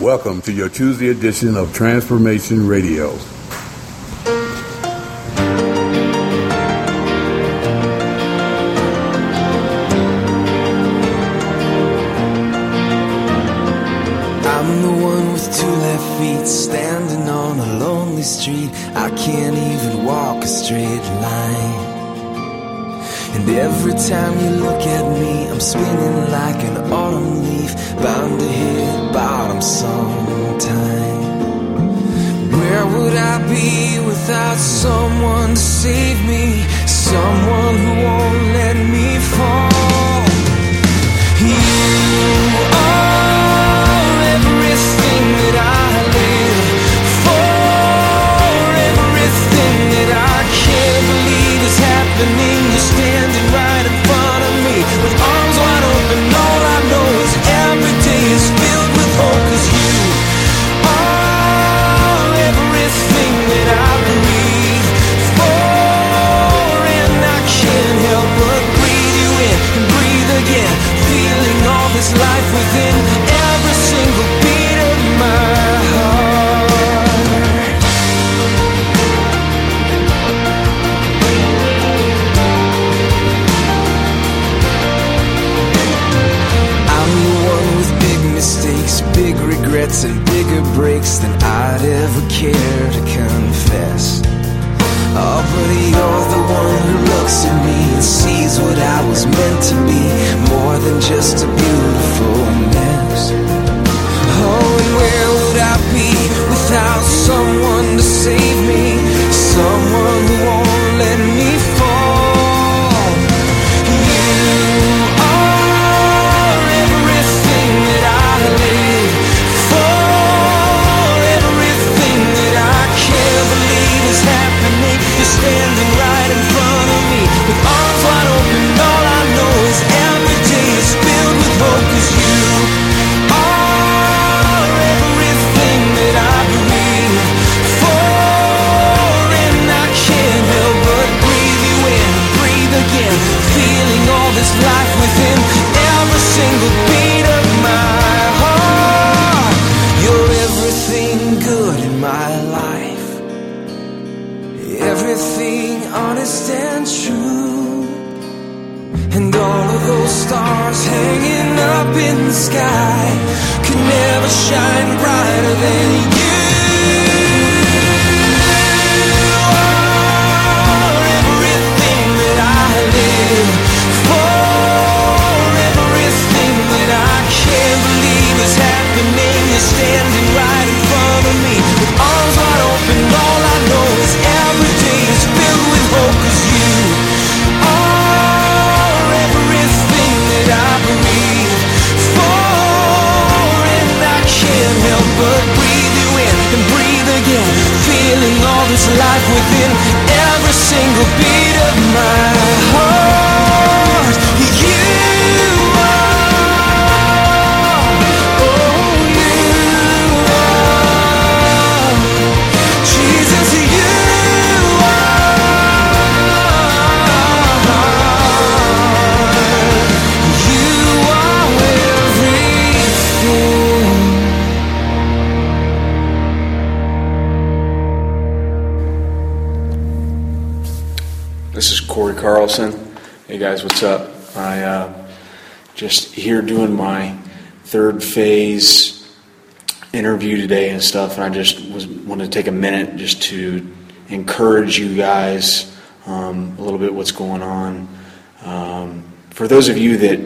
Welcome to your Tuesday edition of Transformation Radio. life within. here doing my third phase interview today and stuff, and I just was wanted to take a minute just to encourage you guys um, a little bit what's going on. Um, for those of you that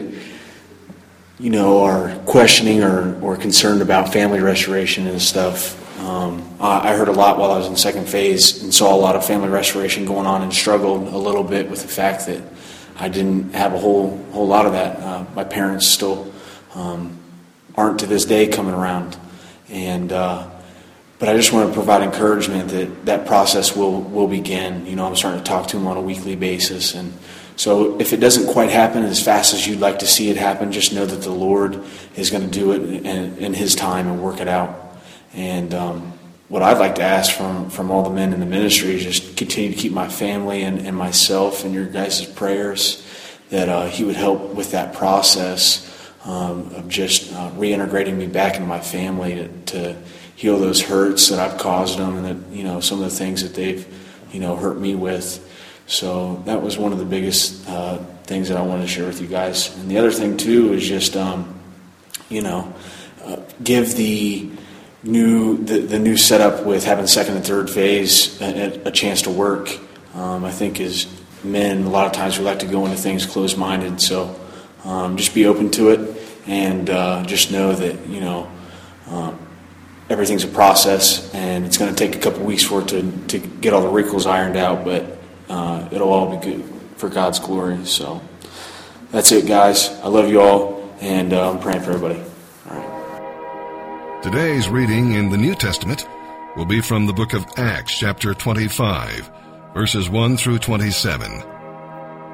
you know are questioning or, or concerned about family restoration and stuff, um, I, I heard a lot while I was in second phase and saw a lot of family restoration going on and struggled a little bit with the fact that I didn't have a whole whole lot of that. Uh, my parents still um, aren't to this day coming around, and uh, but I just want to provide encouragement that that process will will begin. You know, I'm starting to talk to them on a weekly basis, and so if it doesn't quite happen as fast as you'd like to see it happen, just know that the Lord is going to do it in, in His time and work it out, and. Um, what I'd like to ask from, from all the men in the ministry is just continue to keep my family and, and myself in your guys' prayers that uh, he would help with that process um, of just uh, reintegrating me back into my family to, to, heal those hurts that I've caused them and that, you know, some of the things that they've, you know, hurt me with. So that was one of the biggest uh, things that I wanted to share with you guys. And the other thing, too, is just, um, you know, uh, give the new the, the new setup with having second and third phase a, a chance to work. Um, I think as men, a lot of times we like to go into things closed minded. So um, just be open to it and uh, just know that you know um, everything's a process and it's going to take a couple weeks for it to, to get all the wrinkles ironed out, but uh, it'll all be good for God's glory. So that's it, guys. I love you all, and uh, I'm praying for everybody. Today's reading in the New Testament will be from the book of Acts, chapter 25, verses 1 through 27.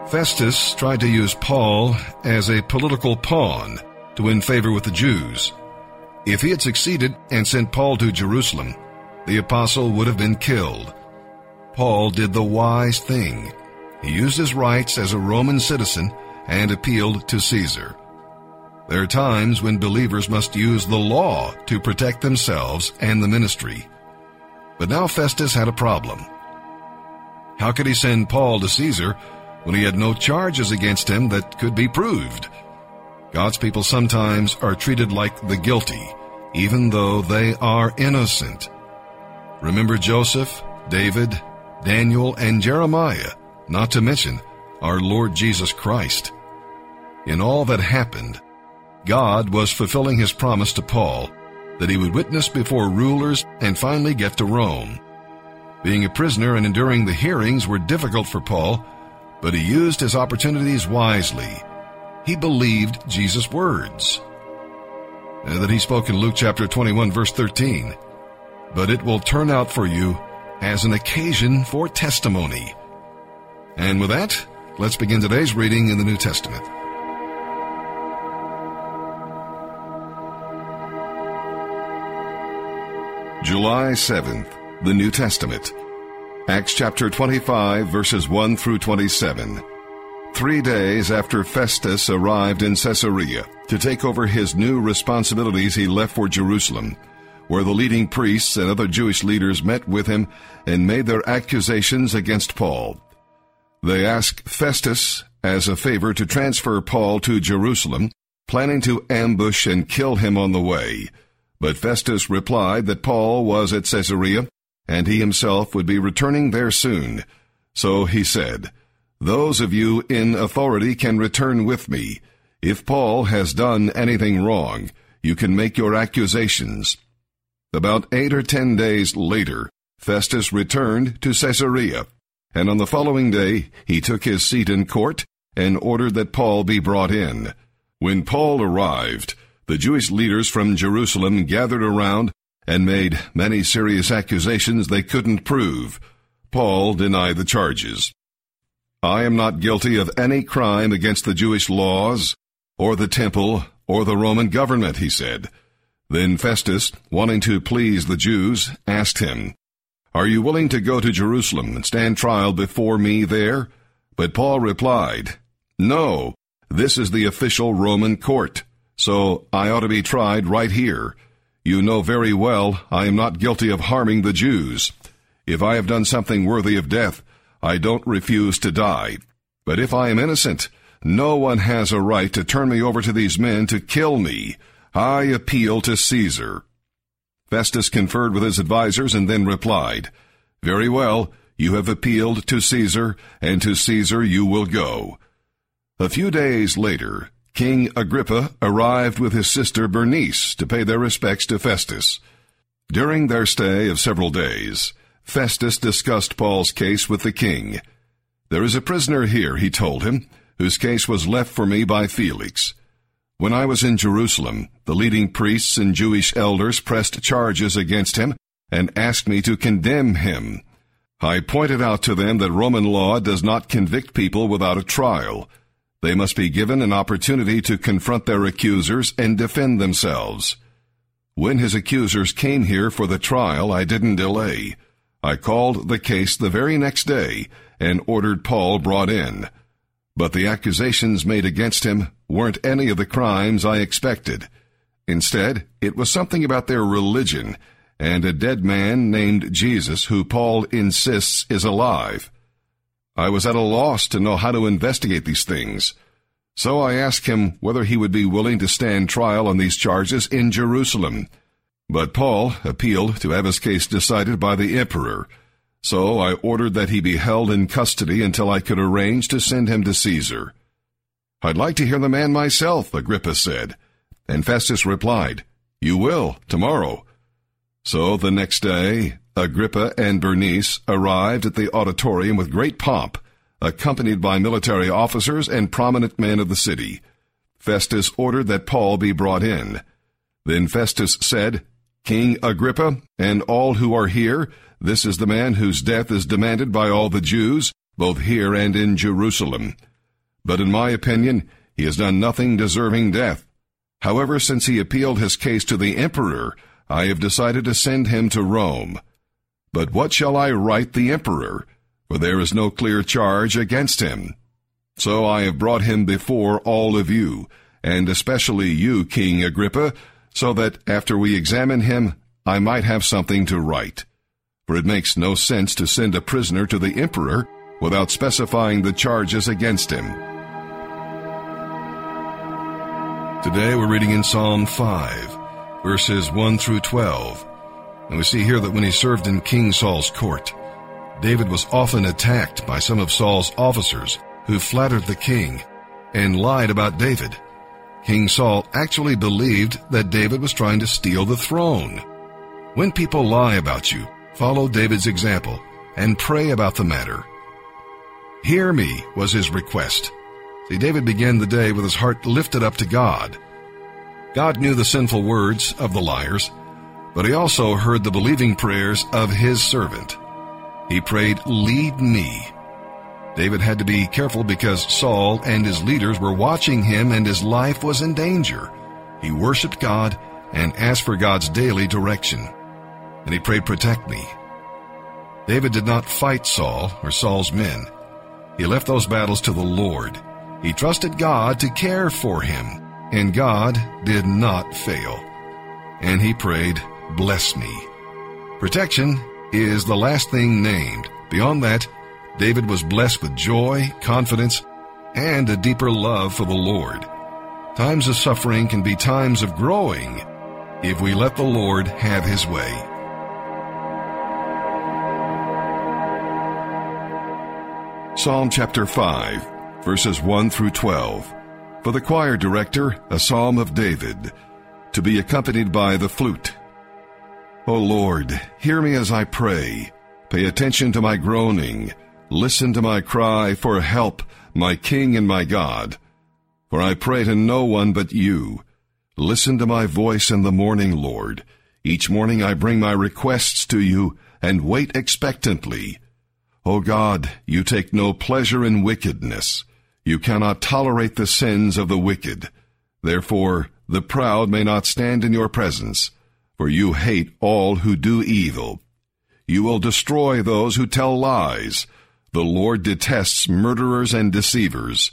Festus tried to use Paul as a political pawn to win favor with the Jews. If he had succeeded and sent Paul to Jerusalem, the apostle would have been killed. Paul did the wise thing. He used his rights as a Roman citizen and appealed to Caesar. There are times when believers must use the law to protect themselves and the ministry. But now Festus had a problem. How could he send Paul to Caesar when he had no charges against him that could be proved? God's people sometimes are treated like the guilty, even though they are innocent. Remember Joseph, David, Daniel, and Jeremiah, not to mention our Lord Jesus Christ. In all that happened, God was fulfilling his promise to Paul that he would witness before rulers and finally get to Rome. Being a prisoner and enduring the hearings were difficult for Paul, but he used his opportunities wisely. He believed Jesus' words that he spoke in Luke chapter 21 verse 13. But it will turn out for you as an occasion for testimony. And with that, let's begin today's reading in the New Testament. July 7th, the New Testament. Acts chapter 25, verses 1 through 27. Three days after Festus arrived in Caesarea to take over his new responsibilities, he left for Jerusalem, where the leading priests and other Jewish leaders met with him and made their accusations against Paul. They asked Festus as a favor to transfer Paul to Jerusalem, planning to ambush and kill him on the way. But Festus replied that Paul was at Caesarea, and he himself would be returning there soon. So he said, Those of you in authority can return with me. If Paul has done anything wrong, you can make your accusations. About eight or ten days later, Festus returned to Caesarea, and on the following day he took his seat in court and ordered that Paul be brought in. When Paul arrived, the Jewish leaders from Jerusalem gathered around and made many serious accusations they couldn't prove. Paul denied the charges. I am not guilty of any crime against the Jewish laws, or the temple, or the Roman government, he said. Then Festus, wanting to please the Jews, asked him, Are you willing to go to Jerusalem and stand trial before me there? But Paul replied, No, this is the official Roman court. So I ought to be tried right here. You know very well I am not guilty of harming the Jews. If I have done something worthy of death, I don't refuse to die. But if I am innocent, no one has a right to turn me over to these men to kill me. I appeal to Caesar. Festus conferred with his advisers and then replied, Very well, you have appealed to Caesar, and to Caesar you will go. A few days later, King Agrippa arrived with his sister Bernice to pay their respects to Festus. During their stay of several days, Festus discussed Paul's case with the king. There is a prisoner here, he told him, whose case was left for me by Felix. When I was in Jerusalem, the leading priests and Jewish elders pressed charges against him and asked me to condemn him. I pointed out to them that Roman law does not convict people without a trial. They must be given an opportunity to confront their accusers and defend themselves. When his accusers came here for the trial, I didn't delay. I called the case the very next day and ordered Paul brought in. But the accusations made against him weren't any of the crimes I expected. Instead, it was something about their religion and a dead man named Jesus who Paul insists is alive. I was at a loss to know how to investigate these things. So I asked him whether he would be willing to stand trial on these charges in Jerusalem. But Paul appealed to have his case decided by the emperor. So I ordered that he be held in custody until I could arrange to send him to Caesar. I'd like to hear the man myself, Agrippa said. And Festus replied, You will, tomorrow. So the next day, Agrippa and Bernice arrived at the auditorium with great pomp, accompanied by military officers and prominent men of the city. Festus ordered that Paul be brought in. Then Festus said, King Agrippa, and all who are here, this is the man whose death is demanded by all the Jews, both here and in Jerusalem. But in my opinion, he has done nothing deserving death. However, since he appealed his case to the emperor, I have decided to send him to Rome. But what shall I write the emperor? For there is no clear charge against him. So I have brought him before all of you, and especially you, King Agrippa, so that after we examine him, I might have something to write. For it makes no sense to send a prisoner to the emperor without specifying the charges against him. Today we're reading in Psalm 5, verses 1 through 12. And we see here that when he served in King Saul's court, David was often attacked by some of Saul's officers who flattered the king and lied about David. King Saul actually believed that David was trying to steal the throne. When people lie about you, follow David's example and pray about the matter. Hear me was his request. See, David began the day with his heart lifted up to God. God knew the sinful words of the liars, but he also heard the believing prayers of his servant. He prayed, Lead me David had to be careful because Saul and his leaders were watching him and his life was in danger. He worshiped God and asked for God's daily direction. And he prayed, Protect me. David did not fight Saul or Saul's men. He left those battles to the Lord. He trusted God to care for him, and God did not fail. And he prayed, Bless me. Protection is the last thing named. Beyond that, David was blessed with joy, confidence, and a deeper love for the Lord. Times of suffering can be times of growing if we let the Lord have his way. Psalm chapter 5, verses 1 through 12. For the choir director, a psalm of David, to be accompanied by the flute. O Lord, hear me as I pray. Pay attention to my groaning. Listen to my cry for help, my King and my God. For I pray to no one but you. Listen to my voice in the morning, Lord. Each morning I bring my requests to you and wait expectantly. O God, you take no pleasure in wickedness. You cannot tolerate the sins of the wicked. Therefore, the proud may not stand in your presence, for you hate all who do evil. You will destroy those who tell lies the Lord detests murderers and deceivers.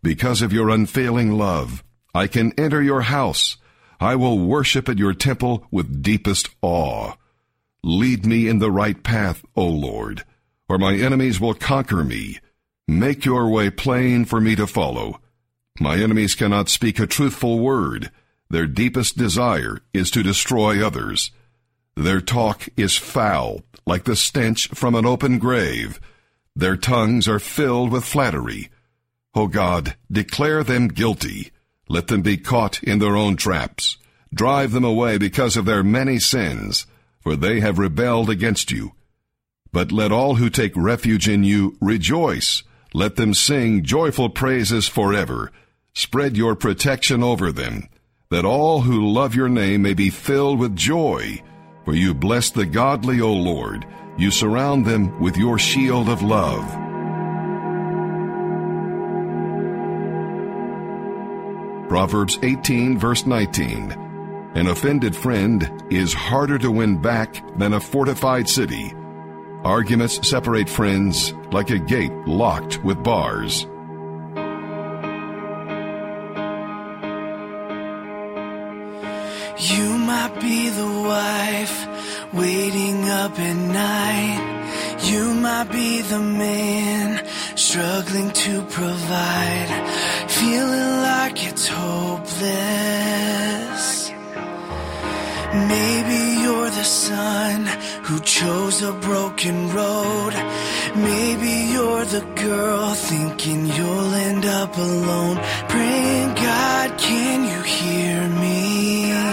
Because of your unfailing love, I can enter your house. I will worship at your temple with deepest awe. Lead me in the right path, O Lord, or my enemies will conquer me. Make your way plain for me to follow. My enemies cannot speak a truthful word. Their deepest desire is to destroy others. Their talk is foul, like the stench from an open grave. Their tongues are filled with flattery. O God, declare them guilty. Let them be caught in their own traps. Drive them away because of their many sins, for they have rebelled against you. But let all who take refuge in you rejoice. Let them sing joyful praises forever. Spread your protection over them, that all who love your name may be filled with joy. For you bless the godly, O Lord. You surround them with your shield of love. Proverbs 18, verse 19. An offended friend is harder to win back than a fortified city. Arguments separate friends like a gate locked with bars. You might be the wife waiting up at night. You might be the man struggling to provide, feeling like it's hopeless. Maybe you're the son who chose a broken road. Maybe you're the girl thinking you'll end up alone. Praying, God, can you hear me?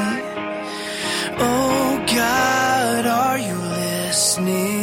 God, are you listening?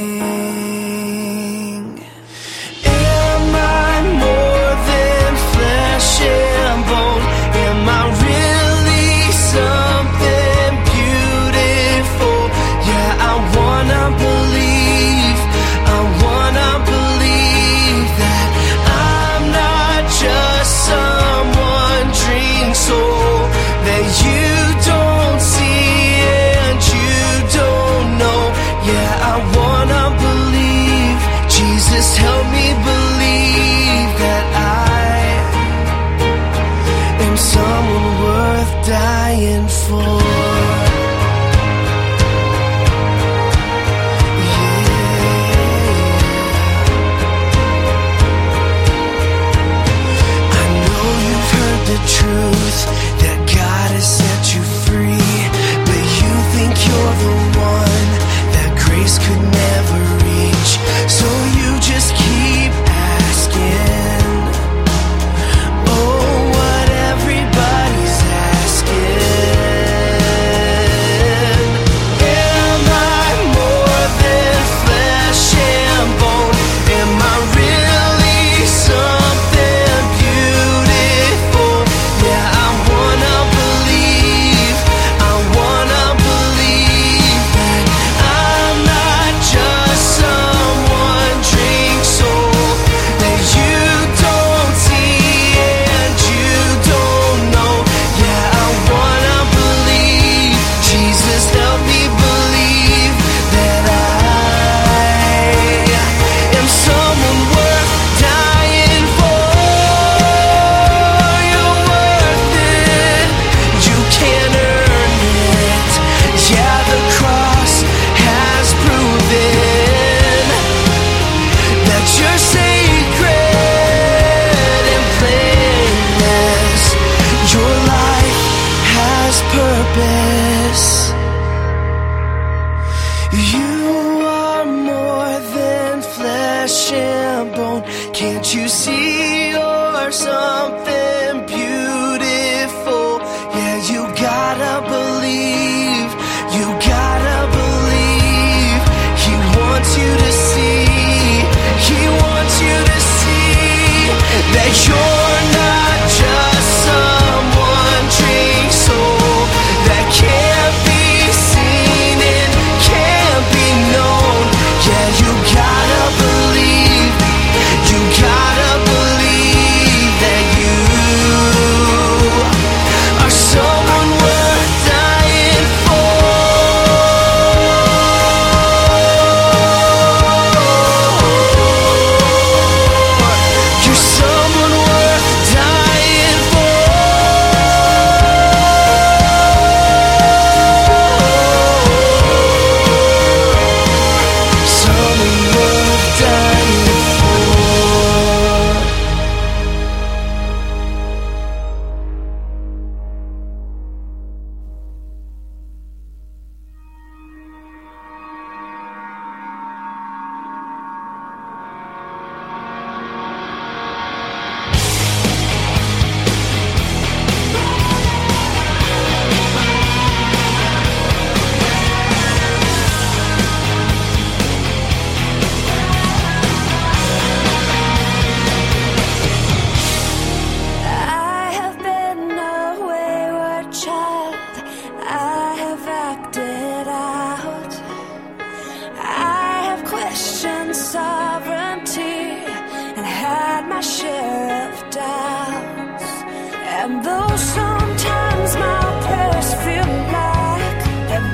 dying for.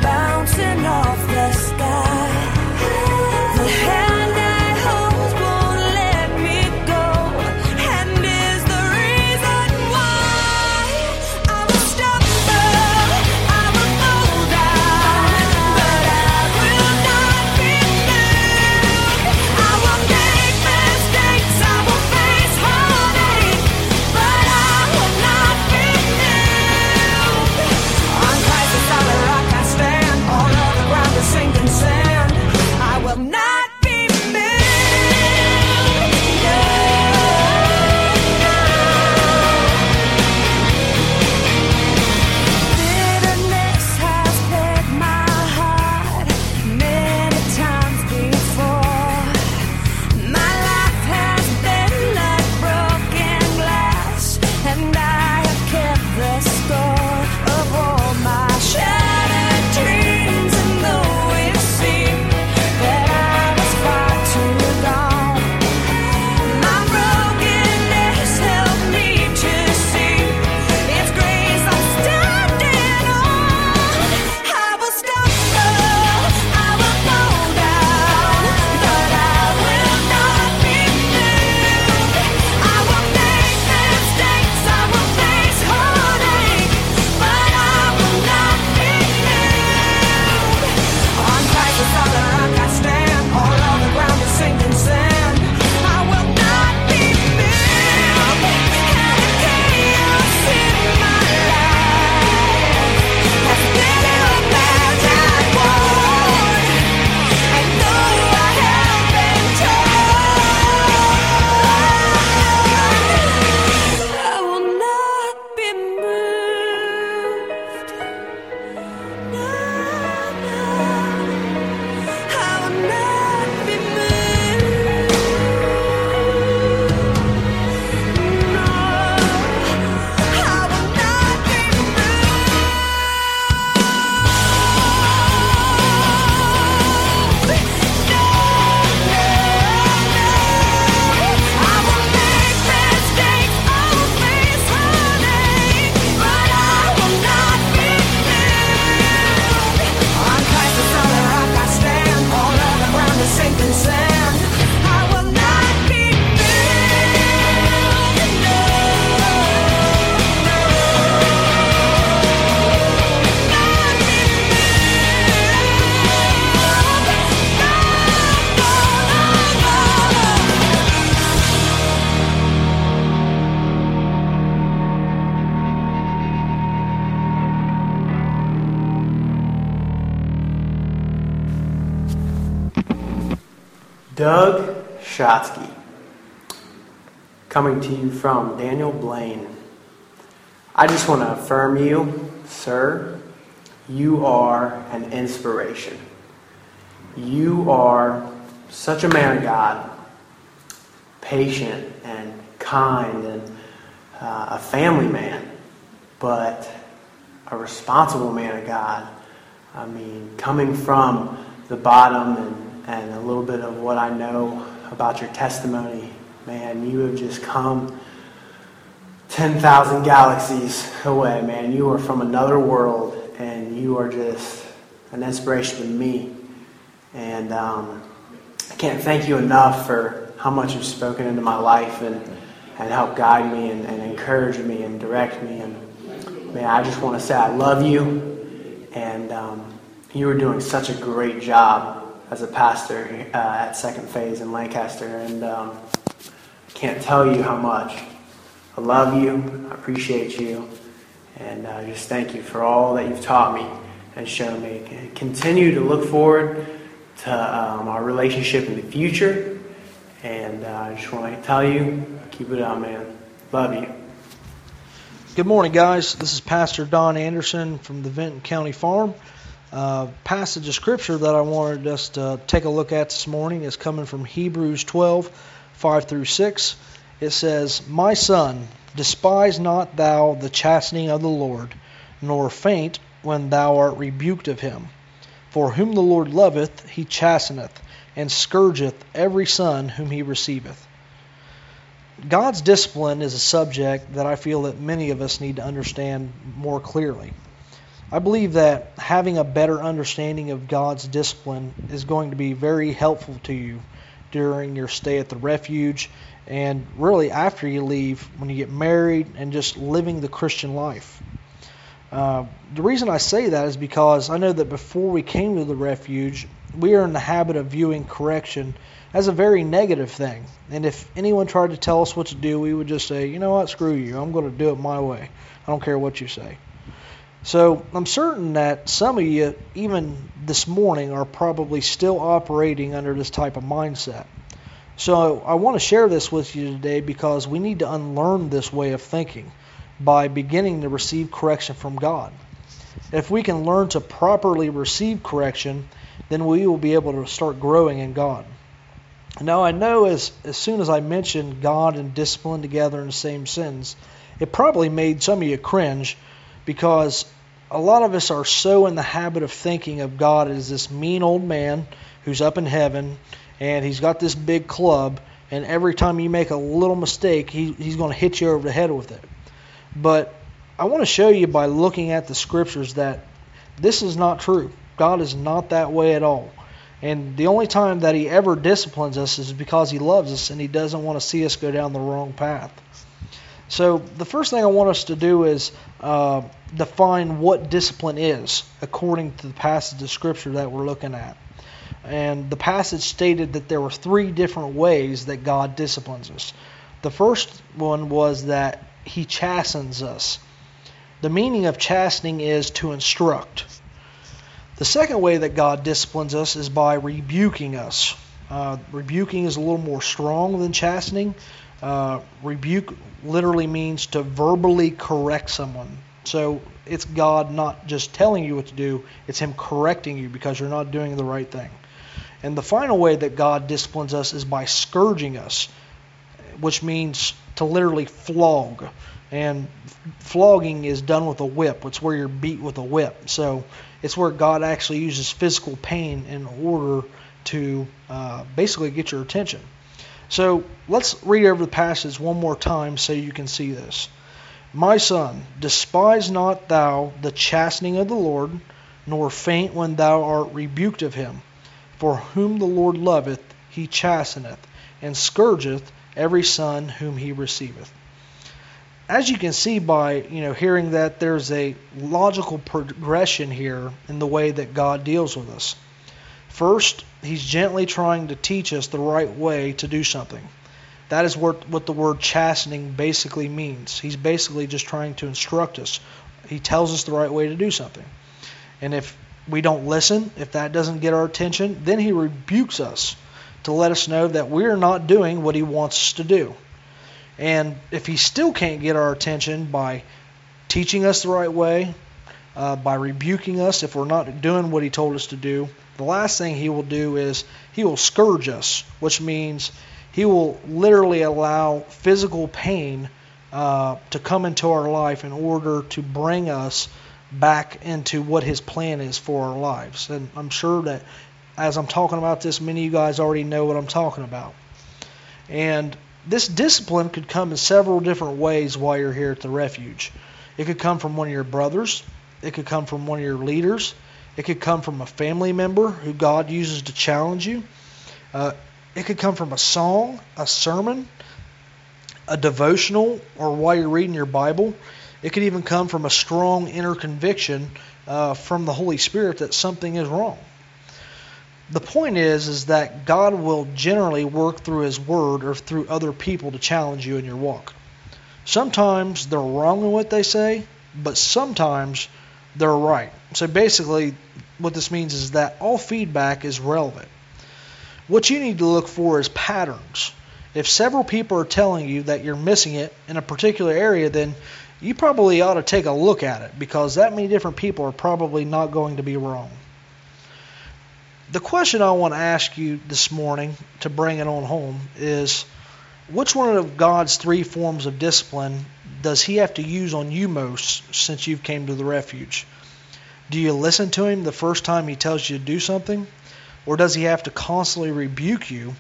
Bouncing off the Sky. Doug Shotsky, coming to you from Daniel Blaine. I just want to affirm you, sir. You are an inspiration. You are such a man of God, patient and kind and uh, a family man, but a responsible man of God. I mean, coming from the bottom and, and a little bit of what I know about your testimony, man, you have just come 10,000 galaxies away, man. You are from another world, and you are just an inspiration to me. And um, I can't thank you enough for how much you've spoken into my life and, and helped guide me and, and encourage me and direct me. And man, I just want to say I love you, and um, you are doing such a great job as a pastor uh, at Second Phase in Lancaster, and um, can't tell you how much. I love you. I appreciate you. And uh, just thank you for all that you've taught me and shown me. And Continue to look forward to um, our relationship in the future. And uh, I just want to tell you, keep it up, man. Love you. Good morning, guys. This is Pastor Don Anderson from the Vinton County Farm. Uh, passage of scripture that I wanted us to take a look at this morning is coming from Hebrews 12, 5 through 6 it says, My son, despise not thou the chastening of the Lord, nor faint when thou art rebuked of him. For whom the Lord loveth, he chasteneth, and scourgeth every son whom he receiveth. God's discipline is a subject that I feel that many of us need to understand more clearly. I believe that having a better understanding of God's discipline is going to be very helpful to you during your stay at the refuge and really after you leave when you get married and just living the Christian life. Uh, the reason I say that is because I know that before we came to the refuge, we are in the habit of viewing correction as a very negative thing. And if anyone tried to tell us what to do, we would just say, you know what, screw you. I'm going to do it my way. I don't care what you say. So I'm certain that some of you, even this morning, are probably still operating under this type of mindset. So I want to share this with you today because we need to unlearn this way of thinking by beginning to receive correction from God. If we can learn to properly receive correction, then we will be able to start growing in God. Now I know as as soon as I mentioned God and discipline together in the same sentence, it probably made some of you cringe because a lot of us are so in the habit of thinking of God as this mean old man who's up in heaven and he's got this big club, and every time you make a little mistake, he, he's going to hit you over the head with it. But I want to show you by looking at the scriptures that this is not true. God is not that way at all. And the only time that he ever disciplines us is because he loves us and he doesn't want to see us go down the wrong path. So, the first thing I want us to do is uh, define what discipline is according to the passage of Scripture that we're looking at. And the passage stated that there were three different ways that God disciplines us. The first one was that He chastens us. The meaning of chastening is to instruct. The second way that God disciplines us is by rebuking us. Uh, rebuking is a little more strong than chastening. Uh, rebuke literally means to verbally correct someone. So it's God not just telling you what to do, it's Him correcting you because you're not doing the right thing. And the final way that God disciplines us is by scourging us, which means to literally flog. And flogging is done with a whip. It's where you're beat with a whip. So it's where God actually uses physical pain in order to uh, basically get your attention. So let's read over the passage one more time so you can see this. My son, despise not thou the chastening of the Lord, nor faint when thou art rebuked of him. For whom the Lord loveth, he chasteneth, and scourgeth every son whom he receiveth. As you can see by you know hearing that there's a logical progression here in the way that God deals with us. First, he's gently trying to teach us the right way to do something. That is what, what the word chastening basically means. He's basically just trying to instruct us. He tells us the right way to do something. And if we don't listen, if that doesn't get our attention, then he rebukes us to let us know that we're not doing what He wants us to do. And if He still can't get our attention by teaching us the right way, uh, by rebuking us if we're not doing what He told us to do, the last thing He will do is He will scourge us, which means He will literally allow physical pain uh, to come into our life in order to bring us back into what His plan is for our lives. And I'm sure that as I'm talking about this, many of you guys already know what I'm talking about. And this discipline could come in several different ways while you're here at the refuge. It could come from one of your brothers, it could come from one of your leaders, it could come from a family member who God uses to challenge you. Uh, it could come from a song, a sermon, a devotional, or while you're reading your Bible. It could even come from a strong inner conviction uh, from the Holy Spirit that something is wrong. The point is, is that God will generally work through His Word or through other people to challenge you in your walk. Sometimes they're wrong in what they say, but sometimes they're right. So basically, what this means is that all feedback is relevant. What you need to look for is patterns. If several people are telling you that you're missing it in a particular area, then you probably ought to take a look at it because that many different people are probably not going to be wrong. The question I want to ask you this morning to bring it on home is which one of God's three forms of discipline does he have to use on you most since you've came to the refuge? Do you listen to him the first time he tells you to do something? Or does he have to constantly rebuke you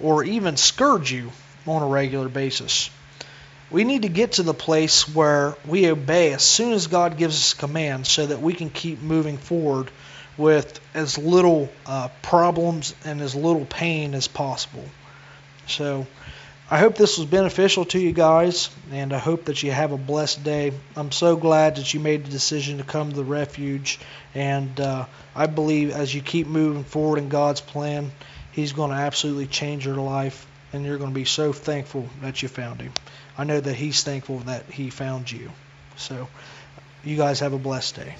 or even scourge you on a regular basis? We need to get to the place where we obey as soon as God gives us a command so that we can keep moving forward with as little uh, problems and as little pain as possible. So, I hope this was beneficial to you guys, and I hope that you have a blessed day. I'm so glad that you made the decision to come to the refuge, and uh, I believe as you keep moving forward in God's plan, He's going to absolutely change your life, and you're going to be so thankful that you found Him. I know that He's thankful that He found you. So, you guys have a blessed day.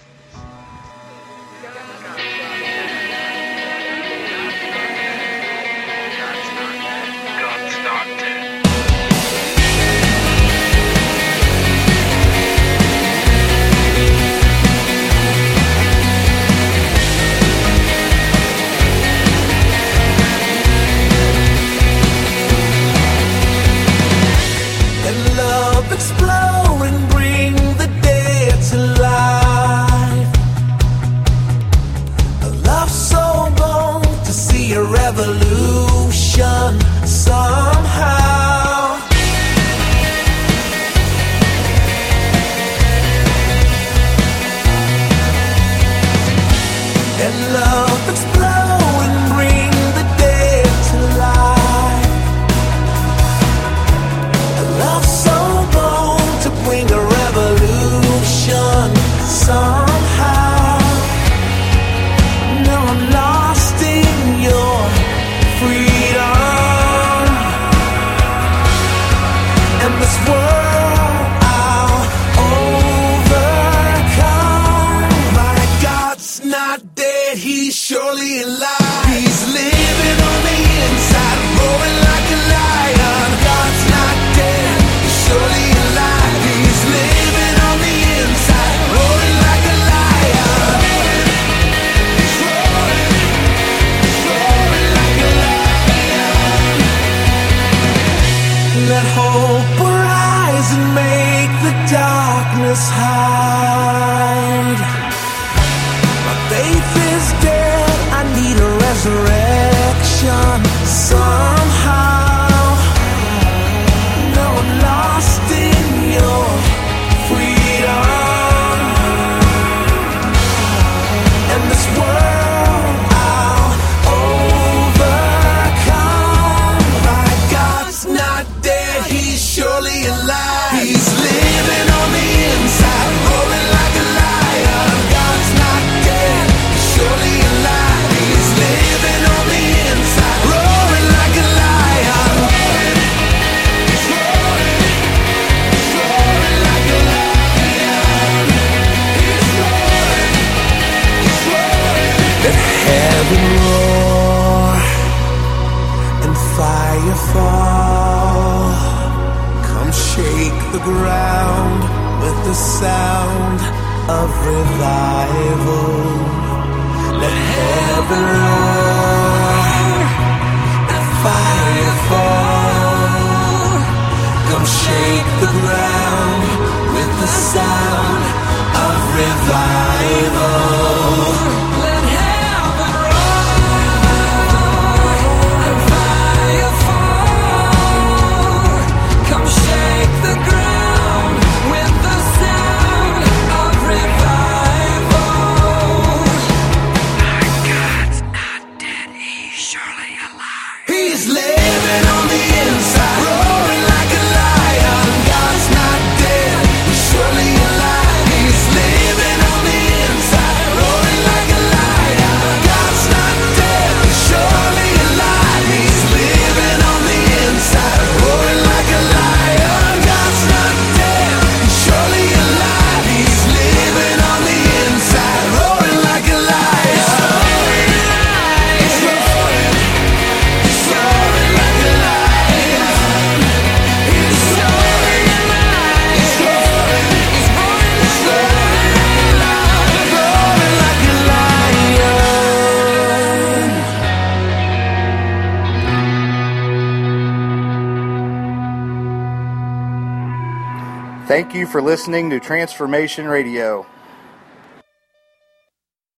For listening to Transformation Radio.